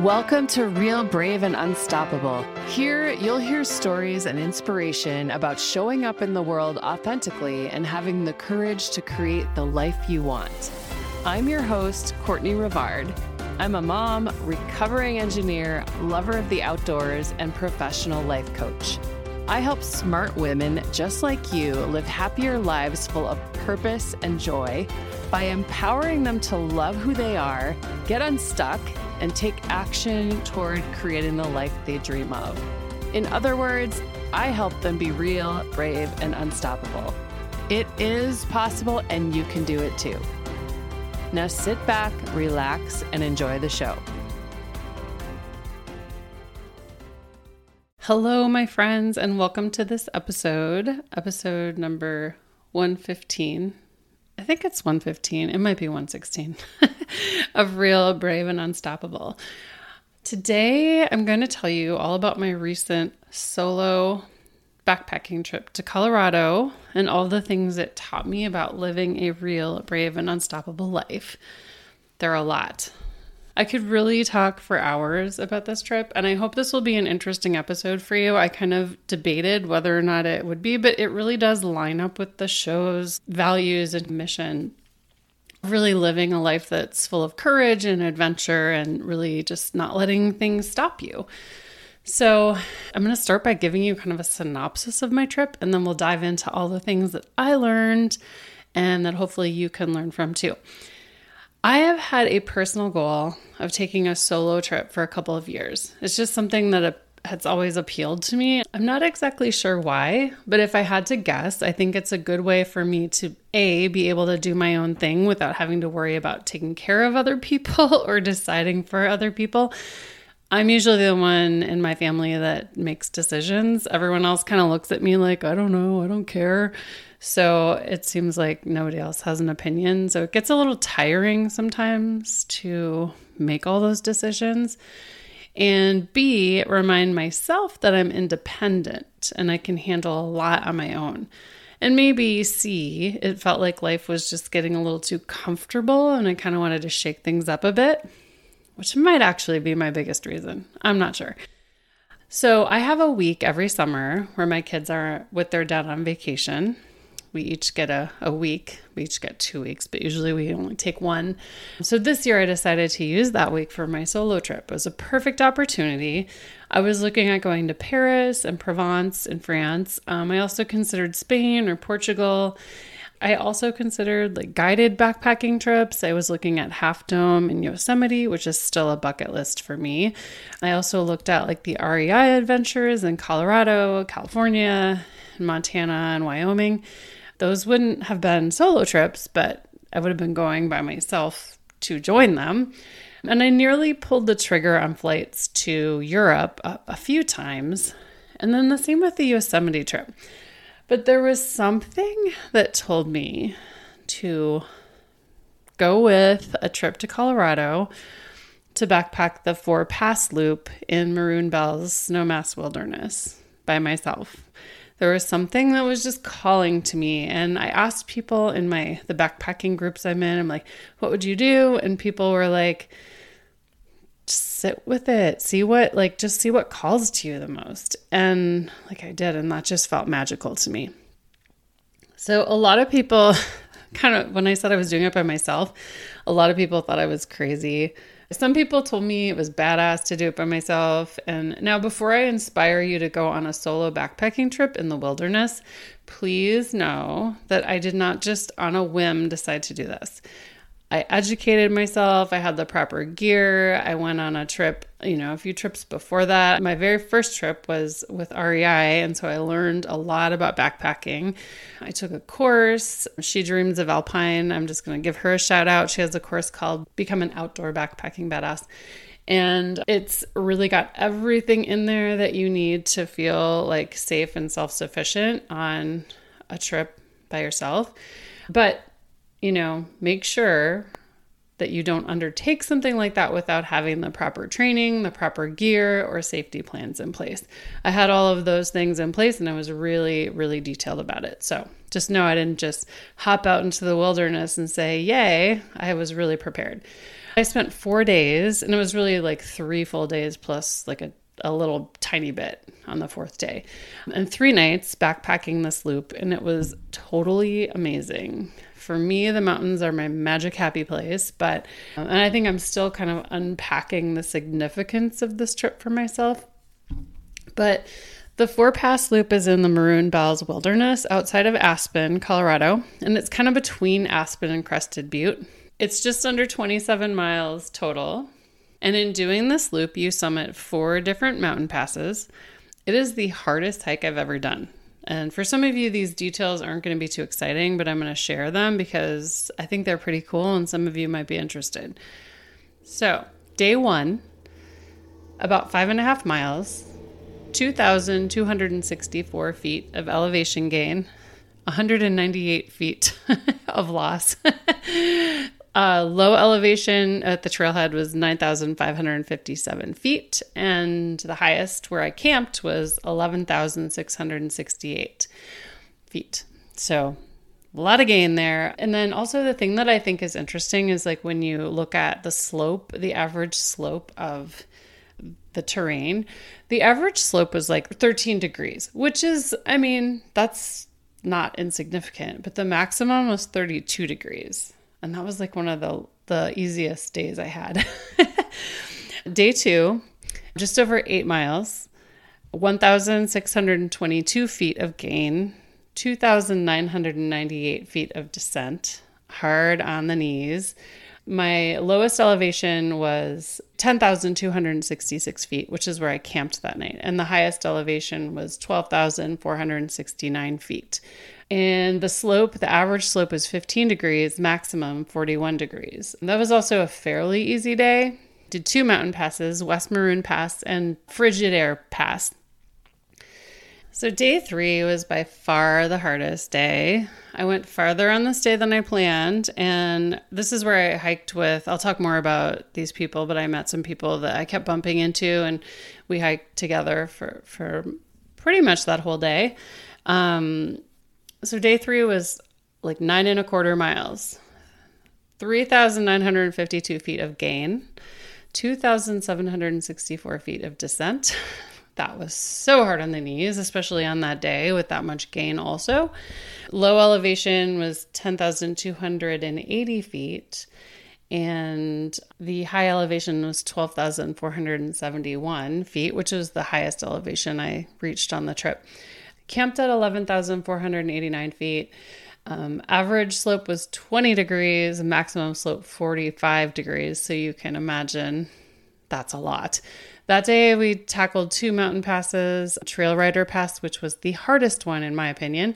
Welcome to Real Brave and Unstoppable. Here, you'll hear stories and inspiration about showing up in the world authentically and having the courage to create the life you want. I'm your host, Kortney Rivard. I'm a mom, recovering engineer, lover of the outdoors, and professional life coach. I help smart women just like you live happier lives full of purpose and joy by empowering them to love who they are, get unstuck, and take action toward creating the life they dream of. In other words, I help them be real, brave, and unstoppable. It is possible, and you can do it too. Now sit back, relax, and enjoy the show. Hello, my friends, and welcome to this episode, episode number 115. I think it's 115. It might be 116 of Real, Brave, and Unstoppable. Today, I'm going to tell you all about my recent solo backpacking trip to Colorado and all the things it taught me about living a real, brave, and unstoppable life. There are a lot. I could really talk for hours about this trip, and I hope this will be an interesting episode for you. I kind of debated whether or not it would be, but it really does line up with the show's values and mission. Really living a life that's full of courage and adventure, and really just not letting things stop you. So, I'm going to start by giving you kind of a synopsis of my trip, and then we'll dive into all the things that I learned and that hopefully you can learn from too. I have had a personal goal of taking a solo trip for a couple of years. It's just something that has always appealed to me. I'm not exactly sure why, but if I had to guess, I think it's a good way for me to A, be able to do my own thing without having to worry about taking care of other people or deciding for other people. I'm usually the one in my family that makes decisions. Everyone else kind of looks at me like, I don't know, I don't care. So it seems like nobody else has an opinion. So it gets a little tiring sometimes to make all those decisions. And B, remind myself that I'm independent and I can handle a lot on my own. And maybe C, it felt like life was just getting a little too comfortable and I kind of wanted to shake things up a bit, which might actually be my biggest reason. I'm not sure. So I have a week every summer where my kids are with their dad on vacation we each get a, a week. We each get two weeks, but usually we only take one. So this year I decided to use that week for my solo trip. It was a perfect opportunity. I was looking at going to Paris and Provence in France. Um, I also considered Spain or Portugal. I also considered like guided backpacking trips. I was looking at Half Dome in Yosemite, which is still a bucket list for me. I also looked at like the REI adventures in Colorado, California, Montana, and Wyoming. Those wouldn't have been solo trips, but I would have been going by myself to join them. And I nearly pulled the trigger on flights to Europe a, a few times. And then the same with the Yosemite trip. But there was something that told me to go with a trip to Colorado to backpack the Four Pass Loop in Maroon Bells Snowmass Wilderness by myself there was something that was just calling to me. And i asked people in my the backpacking groups i'm in i'm like what would you do? And people were like just sit with it. See what like just see what calls to you the most. And like i did and that just felt magical to me. So a lot of people kind of when i said i was doing it by myself a lot of people thought i was crazy some people told me it was badass to do it by myself. And now, before I inspire you to go on a solo backpacking trip in the wilderness, please know that I did not just on a whim decide to do this. I educated myself. I had the proper gear. I went on a trip, you know, a few trips before that. My very first trip was with REI. And so I learned a lot about backpacking. I took a course. She Dreams of Alpine. I'm just going to give her a shout out. She has a course called Become an Outdoor Backpacking Badass. And it's really got everything in there that you need to feel like safe and self sufficient on a trip by yourself. But you know, make sure that you don't undertake something like that without having the proper training, the proper gear, or safety plans in place. I had all of those things in place and I was really, really detailed about it. So just know I didn't just hop out into the wilderness and say, Yay, I was really prepared. I spent four days and it was really like three full days plus like a a little tiny bit on the fourth day and three nights backpacking this loop and it was totally amazing for me, the mountains are my magic happy place, but, and I think I'm still kind of unpacking the significance of this trip for myself. But the Four Pass Loop is in the Maroon Bells Wilderness outside of Aspen, Colorado, and it's kind of between Aspen and Crested Butte. It's just under 27 miles total. And in doing this loop, you summit four different mountain passes. It is the hardest hike I've ever done. And for some of you, these details aren't going to be too exciting, but I'm going to share them because I think they're pretty cool and some of you might be interested. So, day one, about five and a half miles, 2,264 feet of elevation gain, 198 feet of loss. Uh, low elevation at the trailhead was 9,557 feet, and the highest where I camped was 11,668 feet. So, a lot of gain there. And then also, the thing that I think is interesting is like when you look at the slope, the average slope of the terrain, the average slope was like 13 degrees, which is, I mean, that's not insignificant, but the maximum was 32 degrees and that was like one of the the easiest days I had. Day 2, just over 8 miles, 1622 feet of gain, 2998 feet of descent, hard on the knees. My lowest elevation was 10,266 feet, which is where I camped that night. And the highest elevation was 12,469 feet. And the slope, the average slope was 15 degrees, maximum 41 degrees. That was also a fairly easy day. Did two mountain passes, West Maroon Pass and Frigid Air Pass. So, day three was by far the hardest day. I went farther on this day than I planned. And this is where I hiked with, I'll talk more about these people, but I met some people that I kept bumping into, and we hiked together for, for pretty much that whole day. Um, so day three was like nine and a quarter miles, 3,952 feet of gain, 2,764 feet of descent. That was so hard on the knees, especially on that day with that much gain, also. Low elevation was 10,280 feet, and the high elevation was 12,471 feet, which was the highest elevation I reached on the trip camped at 11,489 feet. Um, average slope was 20 degrees, maximum slope 45 degrees. So you can imagine that's a lot. That day, we tackled two mountain passes Trail Rider Pass, which was the hardest one, in my opinion,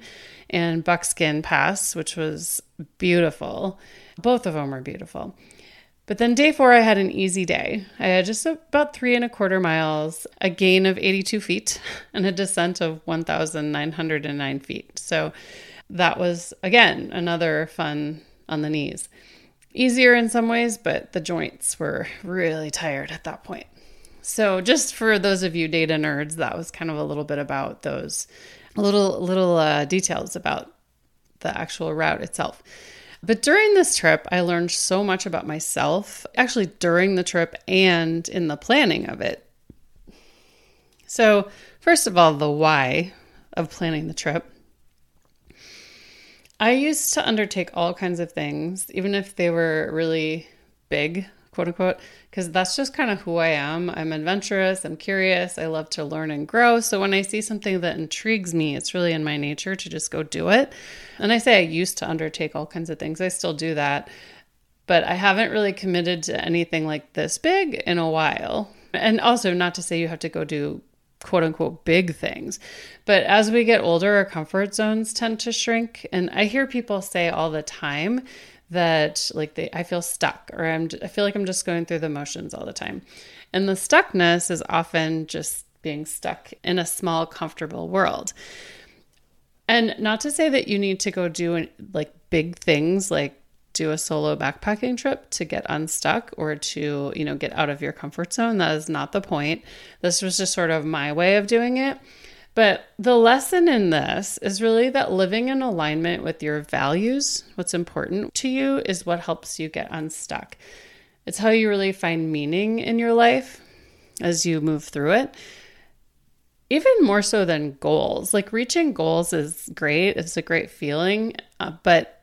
and Buckskin Pass, which was beautiful. Both of them were beautiful. But then day four, I had an easy day. I had just about three and a quarter miles, a gain of 82 feet, and a descent of 1,909 feet. So that was, again, another fun on the knees. Easier in some ways, but the joints were really tired at that point. So, just for those of you data nerds, that was kind of a little bit about those little little uh, details about the actual route itself. But during this trip, I learned so much about myself, actually, during the trip and in the planning of it. So, first of all, the why of planning the trip. I used to undertake all kinds of things, even if they were really big quote unquote, because that's just kind of who I am. I'm adventurous, I'm curious, I love to learn and grow. So when I see something that intrigues me, it's really in my nature to just go do it. And I say I used to undertake all kinds of things, I still do that. But I haven't really committed to anything like this big in a while. And also, not to say you have to go do quote unquote big things. But as we get older, our comfort zones tend to shrink. And I hear people say all the time that like they I feel stuck or I'm I feel like I'm just going through the motions all the time. And the stuckness is often just being stuck in a small comfortable world. And not to say that you need to go do like big things like do a solo backpacking trip to get unstuck or to, you know, get out of your comfort zone. That is not the point. This was just sort of my way of doing it. But the lesson in this is really that living in alignment with your values, what's important to you, is what helps you get unstuck. It's how you really find meaning in your life as you move through it. Even more so than goals. Like reaching goals is great, it's a great feeling, uh, but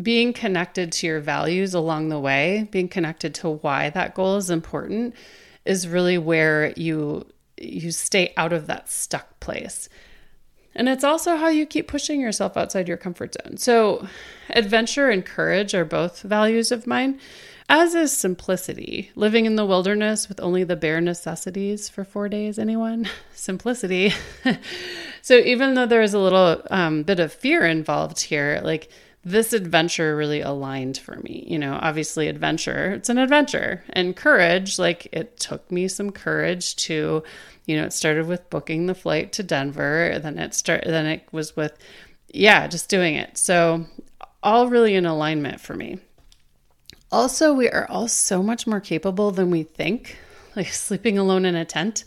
being connected to your values along the way, being connected to why that goal is important is really where you you stay out of that stuck place. And it's also how you keep pushing yourself outside your comfort zone. So, adventure and courage are both values of mine, as is simplicity. Living in the wilderness with only the bare necessities for four days, anyone? Simplicity. so, even though there is a little um, bit of fear involved here, like this adventure really aligned for me. You know, obviously, adventure, it's an adventure. And courage, like it took me some courage to, you know, it started with booking the flight to Denver. Then it started, then it was with, yeah, just doing it. So, all really in alignment for me. Also, we are all so much more capable than we think, like sleeping alone in a tent.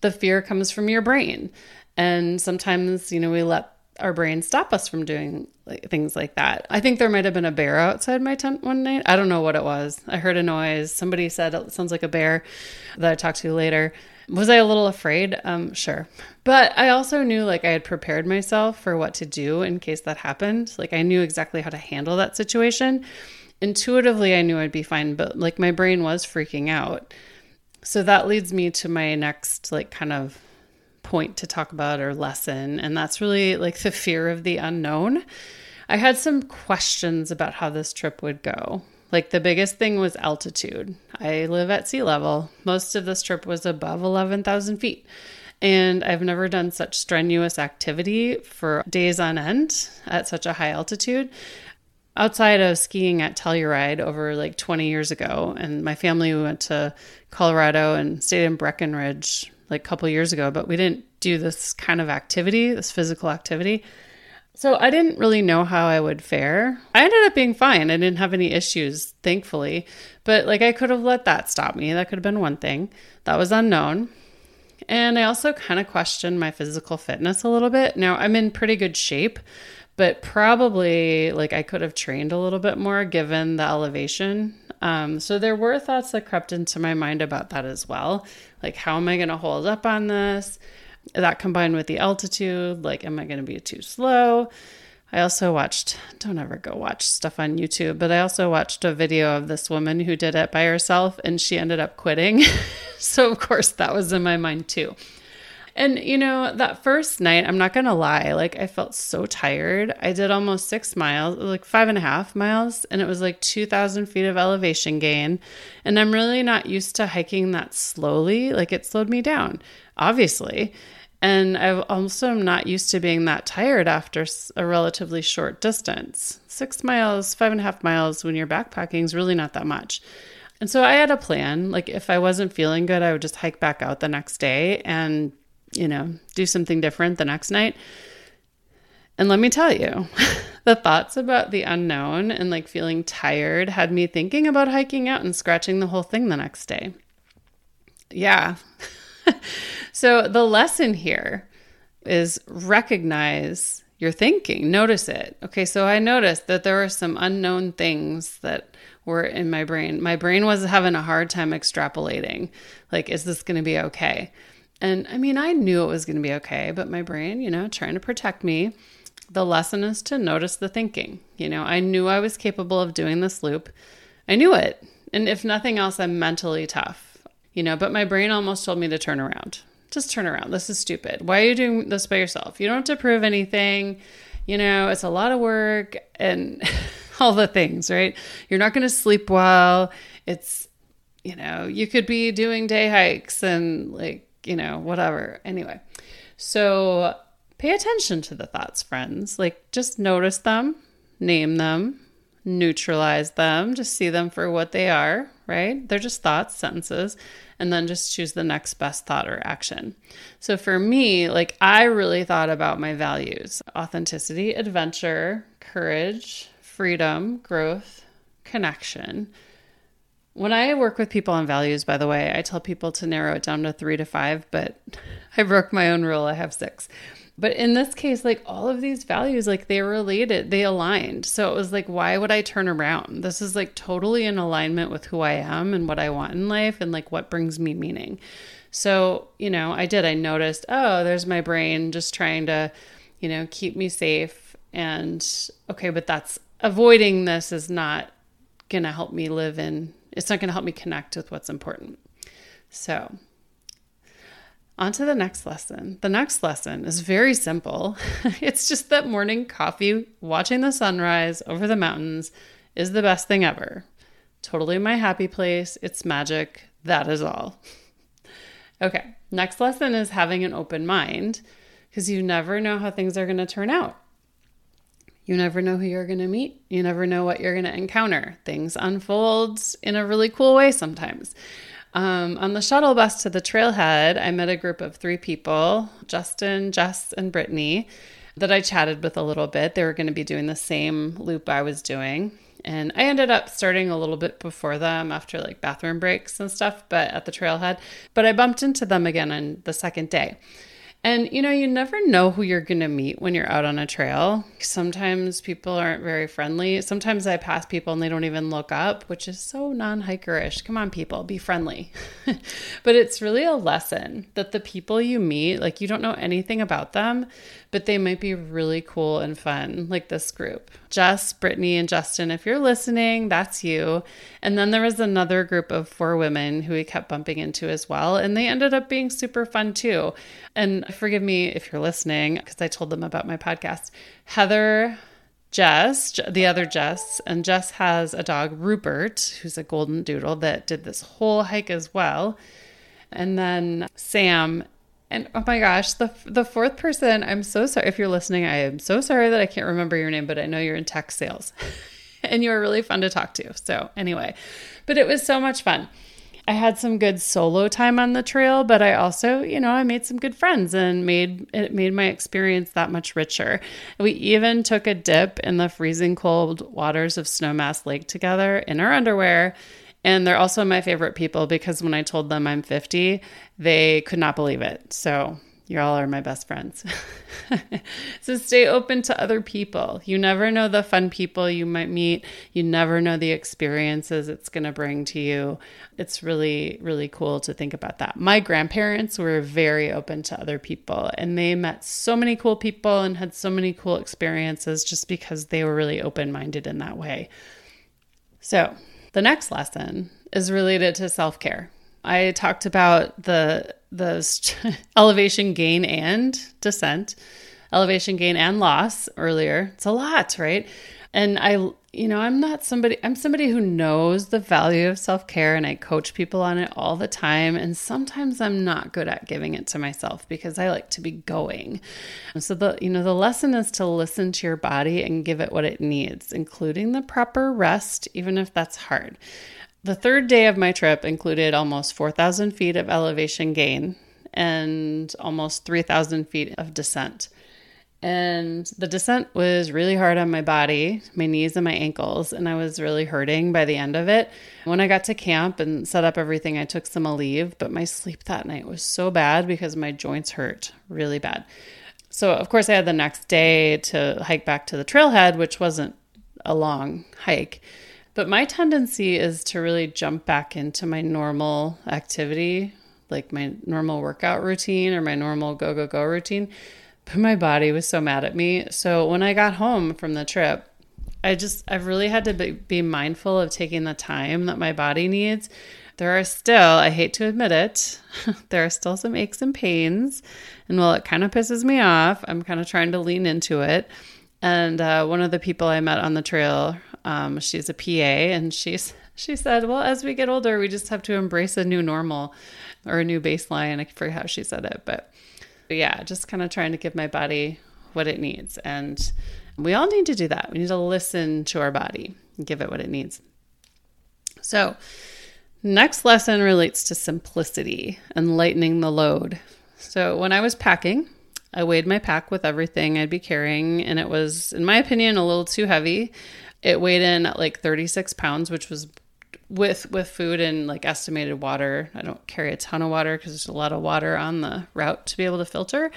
The fear comes from your brain. And sometimes, you know, we let our brains stop us from doing like, things like that. I think there might have been a bear outside my tent one night. I don't know what it was. I heard a noise. Somebody said it sounds like a bear that I talked to later. Was I a little afraid? Um, sure. But I also knew like I had prepared myself for what to do in case that happened. Like I knew exactly how to handle that situation. Intuitively, I knew I'd be fine, but like my brain was freaking out. So that leads me to my next like kind of point to talk about or lesson, and that's really like the fear of the unknown. I had some questions about how this trip would go. Like the biggest thing was altitude. I live at sea level. Most of this trip was above 11,000 feet. And I've never done such strenuous activity for days on end at such a high altitude. Outside of skiing at Telluride over like 20 years ago, and my family went to Colorado and stayed in Breckenridge like a couple years ago, but we didn't do this kind of activity, this physical activity. So I didn't really know how I would fare. I ended up being fine. I didn't have any issues, thankfully. But like I could have let that stop me. That could have been one thing. That was unknown. And I also kind of questioned my physical fitness a little bit. Now I'm in pretty good shape, but probably like I could have trained a little bit more given the elevation. Um, so there were thoughts that crept into my mind about that as well. Like, how am I going to hold up on this? That combined with the altitude, like, am I going to be too slow? I also watched, don't ever go watch stuff on YouTube, but I also watched a video of this woman who did it by herself and she ended up quitting. so, of course, that was in my mind too. And, you know, that first night, I'm not to lie, like I felt so tired. I did almost six miles, like five and a half miles, and it was like 2,000 feet of elevation gain. And I'm really not used to hiking that slowly. Like it slowed me down, obviously. And I also am not used to being that tired after a relatively short distance. Six miles, five and a half miles when you're backpacking is really not that much. And so I had a plan. Like if I wasn't feeling good, I would just hike back out the next day and you know, do something different the next night. And let me tell you, the thoughts about the unknown and like feeling tired had me thinking about hiking out and scratching the whole thing the next day. Yeah. so the lesson here is recognize your thinking, notice it. Okay, so I noticed that there were some unknown things that were in my brain. My brain was having a hard time extrapolating. Like, is this going to be okay? And I mean, I knew it was going to be okay, but my brain, you know, trying to protect me. The lesson is to notice the thinking. You know, I knew I was capable of doing this loop. I knew it. And if nothing else, I'm mentally tough, you know, but my brain almost told me to turn around. Just turn around. This is stupid. Why are you doing this by yourself? You don't have to prove anything. You know, it's a lot of work and all the things, right? You're not going to sleep well. It's, you know, you could be doing day hikes and like you know, whatever. Anyway, so pay attention to the thoughts, friends. Like, just notice them, name them, neutralize them, just see them for what they are, right? They're just thoughts, sentences, and then just choose the next best thought or action. So for me, like, I really thought about my values authenticity, adventure, courage, freedom, growth, connection. When I work with people on values, by the way, I tell people to narrow it down to three to five, but I broke my own rule. I have six. But in this case, like all of these values, like they related, they aligned. So it was like, why would I turn around? This is like totally in alignment with who I am and what I want in life and like what brings me meaning. So, you know, I did. I noticed, oh, there's my brain just trying to, you know, keep me safe. And okay, but that's avoiding this is not going to help me live in, it's not going to help me connect with what's important. So, on to the next lesson. The next lesson is very simple. it's just that morning coffee, watching the sunrise over the mountains is the best thing ever. Totally my happy place. It's magic. That is all. Okay, next lesson is having an open mind because you never know how things are going to turn out. You never know who you're going to meet. You never know what you're going to encounter. Things unfold in a really cool way sometimes. Um, on the shuttle bus to the trailhead, I met a group of three people Justin, Jess, and Brittany that I chatted with a little bit. They were going to be doing the same loop I was doing. And I ended up starting a little bit before them after like bathroom breaks and stuff, but at the trailhead. But I bumped into them again on the second day. And you know, you never know who you're going to meet when you're out on a trail. Sometimes people aren't very friendly. Sometimes I pass people and they don't even look up, which is so non hikerish. Come on, people, be friendly. but it's really a lesson that the people you meet, like you don't know anything about them, but they might be really cool and fun, like this group. Jess, Brittany, and Justin, if you're listening, that's you. And then there was another group of four women who we kept bumping into as well. And they ended up being super fun too. And forgive me if you're listening, because I told them about my podcast. Heather, Jess, the other Jess, and Jess has a dog, Rupert, who's a golden doodle that did this whole hike as well. And then Sam and oh my gosh, the the fourth person, I'm so sorry if you're listening. I am so sorry that I can't remember your name, but I know you're in tech sales. and you are really fun to talk to. So, anyway, but it was so much fun. I had some good solo time on the trail, but I also, you know, I made some good friends and made it made my experience that much richer. We even took a dip in the freezing cold waters of Snowmass Lake together in our underwear and they're also my favorite people because when I told them I'm 50, they could not believe it. So you all are my best friends. so stay open to other people. You never know the fun people you might meet. You never know the experiences it's going to bring to you. It's really, really cool to think about that. My grandparents were very open to other people and they met so many cool people and had so many cool experiences just because they were really open minded in that way. So the next lesson is related to self care. I talked about the the elevation gain and descent, elevation gain and loss earlier. It's a lot, right? And I you know, I'm not somebody, I'm somebody who knows the value of self care and I coach people on it all the time. And sometimes I'm not good at giving it to myself because I like to be going. So, the, you know, the lesson is to listen to your body and give it what it needs, including the proper rest, even if that's hard. The third day of my trip included almost 4,000 feet of elevation gain and almost 3,000 feet of descent. And the descent was really hard on my body, my knees and my ankles, and I was really hurting by the end of it. When I got to camp and set up everything, I took some Aleve, but my sleep that night was so bad because my joints hurt really bad. So, of course, I had the next day to hike back to the trailhead, which wasn't a long hike. But my tendency is to really jump back into my normal activity, like my normal workout routine or my normal go, go, go routine but my body was so mad at me. So when I got home from the trip, I just, I've really had to be, mindful of taking the time that my body needs. There are still, I hate to admit it, there are still some aches and pains. And while it kind of pisses me off, I'm kind of trying to lean into it. And uh, one of the people I met on the trail, um, she's a PA, and she's she said, "Well, as we get older, we just have to embrace a new normal or a new baseline." I forget how she said it, but yeah, just kind of trying to give my body what it needs. And we all need to do that. We need to listen to our body and give it what it needs. So, next lesson relates to simplicity and lightening the load. So, when I was packing, I weighed my pack with everything I'd be carrying, and it was, in my opinion, a little too heavy. It weighed in at like 36 pounds, which was with with food and like estimated water. I don't carry a ton of water because there's a lot of water on the route to be able to filter.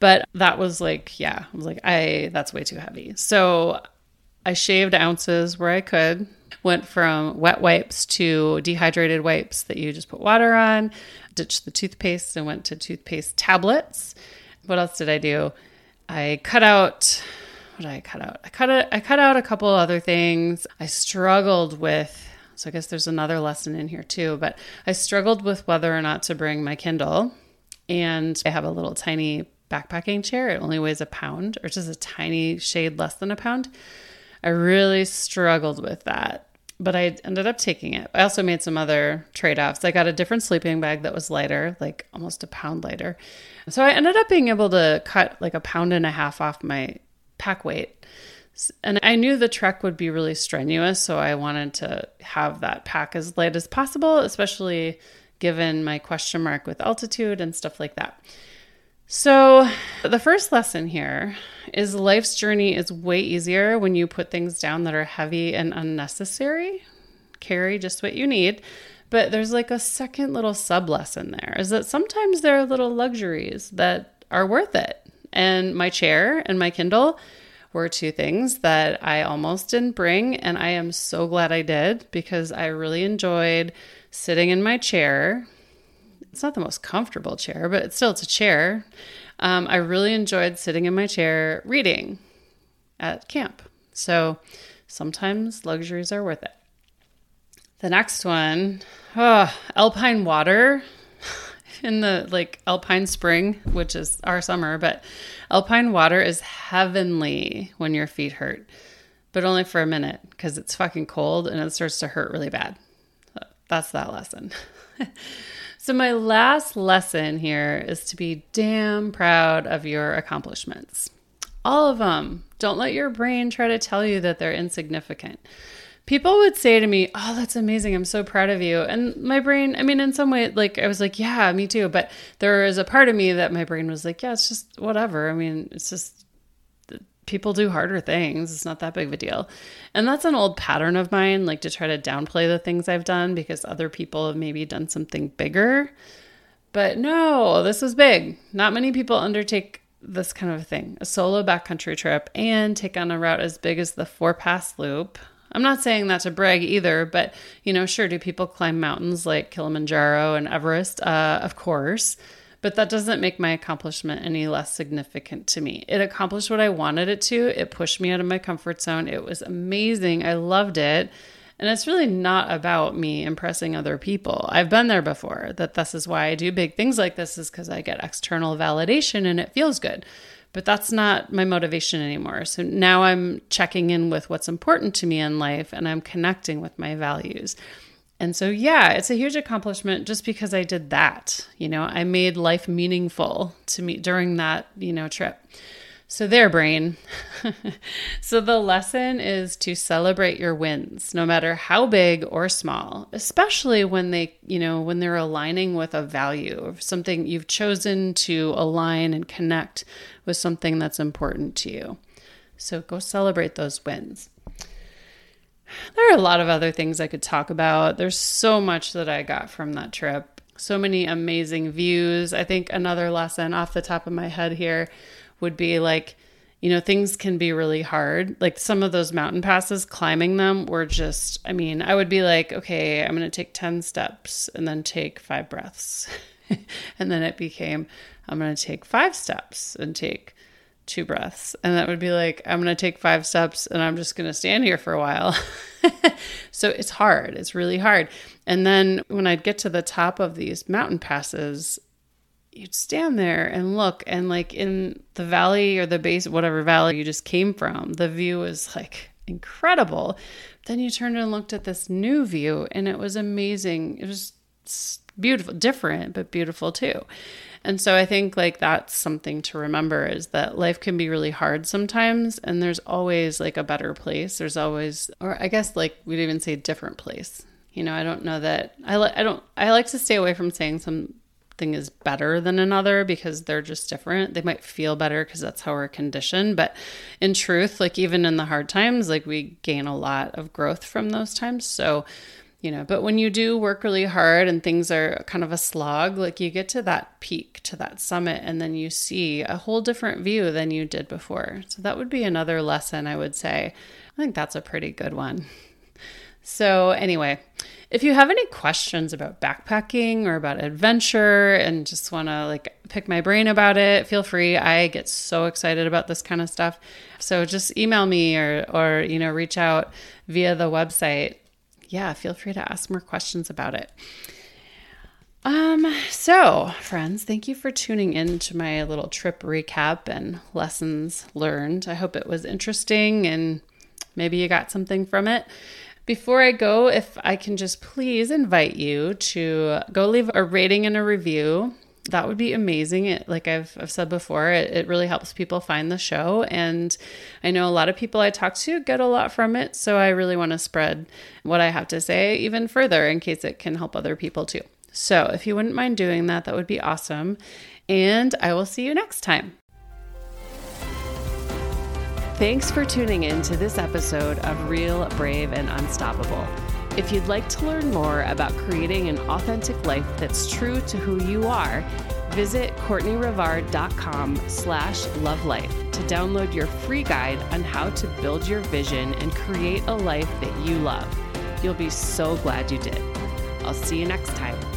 But that was like, yeah, I was like, I that's way too heavy. So I shaved ounces where I could. Went from wet wipes to dehydrated wipes that you just put water on. Ditched the toothpaste and went to toothpaste tablets. What else did I do? I cut out what did I cut out? I cut it I cut out a couple other things. I struggled with so I guess there's another lesson in here too, but I struggled with whether or not to bring my Kindle. And I have a little tiny backpacking chair. It only weighs a pound, or just a tiny shade less than a pound. I really struggled with that, but I ended up taking it. I also made some other trade offs. I got a different sleeping bag that was lighter, like almost a pound lighter. So I ended up being able to cut like a pound and a half off my pack weight and I knew the trek would be really strenuous, so I wanted to have that pack as light as possible, especially given my question mark with altitude and stuff like that. So, the first lesson here is life's journey is way easier when you put things down that are heavy and unnecessary. Carry just what you need. But there's like a second little sub lesson there is that sometimes there are little luxuries that are worth it. And my chair and my Kindle were two things that I almost didn't bring. And I am so glad I did because I really enjoyed sitting in my chair. It's not the most comfortable chair, but it's still it's a chair. Um, I really enjoyed sitting in my chair reading at camp. So sometimes luxuries are worth it. The next one, oh, alpine water in the like alpine spring, which is our summer, but alpine water is heavenly when your feet hurt, but only for a minute because it's fucking cold and it starts to hurt really bad. That's that lesson. so, my last lesson here is to be damn proud of your accomplishments. All of them. Don't let your brain try to tell you that they're insignificant people would say to me, Oh, that's amazing. I'm so proud of you. And my brain, I mean, in some way, like I was like, Yeah, me too. But there is a part of me that my brain was like, Yeah, it's just whatever. I mean, it's just people do harder things. It's not that big of a deal. And that's an old pattern of mine, like to try to downplay the things I've done because other people have maybe done something bigger. But no, this was big. Not many people undertake this kind of thing a solo backcountry trip and take on a route as big as the four pass loop I'm not saying that to brag either, but you know, sure, do people climb mountains like Kilimanjaro and Everest? Uh, of course. But that doesn't make my accomplishment any less significant to me. It accomplished what I wanted it to. It pushed me out of my comfort zone. It was amazing. I loved it. And it's really not about me impressing other people. I've been there before. That this is why I do big things like this is because I get external validation and it feels good but that's not my motivation anymore. So now I'm checking in with what's important to me in life and I'm connecting with my values. And so, yeah, it's a huge accomplishment just because I did that. You know, I made life meaningful to me during that, you know, trip. So, their brain. so, the lesson is to celebrate your wins, no matter how big or small, especially when they, you know, when they're aligning with a value or something you've chosen to align and connect with something that's important to you. So, go celebrate those wins. There are a lot of other things I could talk about. There's so much that I got from that trip. So many amazing views. I think another lesson off the top of my head here would be like, you know, things can be really hard. Like some of those mountain passes, climbing them were just, I mean, I would be like, okay, I'm going to take 10 steps and then take five breaths. and then it became, I'm going to take five steps and take two breaths. And that would be like, I'm going to take five steps and I'm just going to stand here for a while. so it's hard. It's really hard. And then when I'd get to the top of these mountain passes, you'd stand there and look and like in the valley or the base whatever valley you just came from the view was like incredible. Then you turned and looked at this new view and it was amazing. It was beautiful different but beautiful too. And so i think like that's something to remember is that life can be really hard sometimes and there's always like a better place. There's always or i guess like we'd even say different place. You know i don't know that i like i don't i like to stay away from saying some thing is better than another because they're just different. They might feel better because that's how we're conditioned. But in truth, like even in the hard times, like we gain a lot of growth from those times. So, you know, but when you do work really hard and things are kind of a slog, like you get to that peak, to that summit, and then you see a whole different view than you did before. So that would be another lesson I would say. I think that's a pretty good one. So, anyway, if you have any questions about backpacking or about adventure and just want to like pick my brain about it, feel free. I get so excited about this kind of stuff. So just email me or or you know, reach out via the website. Yeah, feel free to ask more questions about it. Um, so friends, thank you for tuning in to my little trip recap and lessons learned. I hope it was interesting and maybe you got something from it. Before I go, if I can just please invite you to go leave a rating and a review. That would be amazing. It, like I've, I've said before, it, it really helps people find the show. And I know a lot of people I talk to get a lot from it. So I really want to spread what I have to say even further in case it can help other people too. So if you wouldn't mind doing that, that would be awesome. And I will see you next time. Thanks for tuning in to this episode of Real, Brave, and Unstoppable. If you'd like to learn more about creating an authentic life that's true to who you are, visit KortneyRivard.com slash lovelife to download your free guide on how to build your vision and create a life that you love. You'll be so glad you did. I'll see you next time.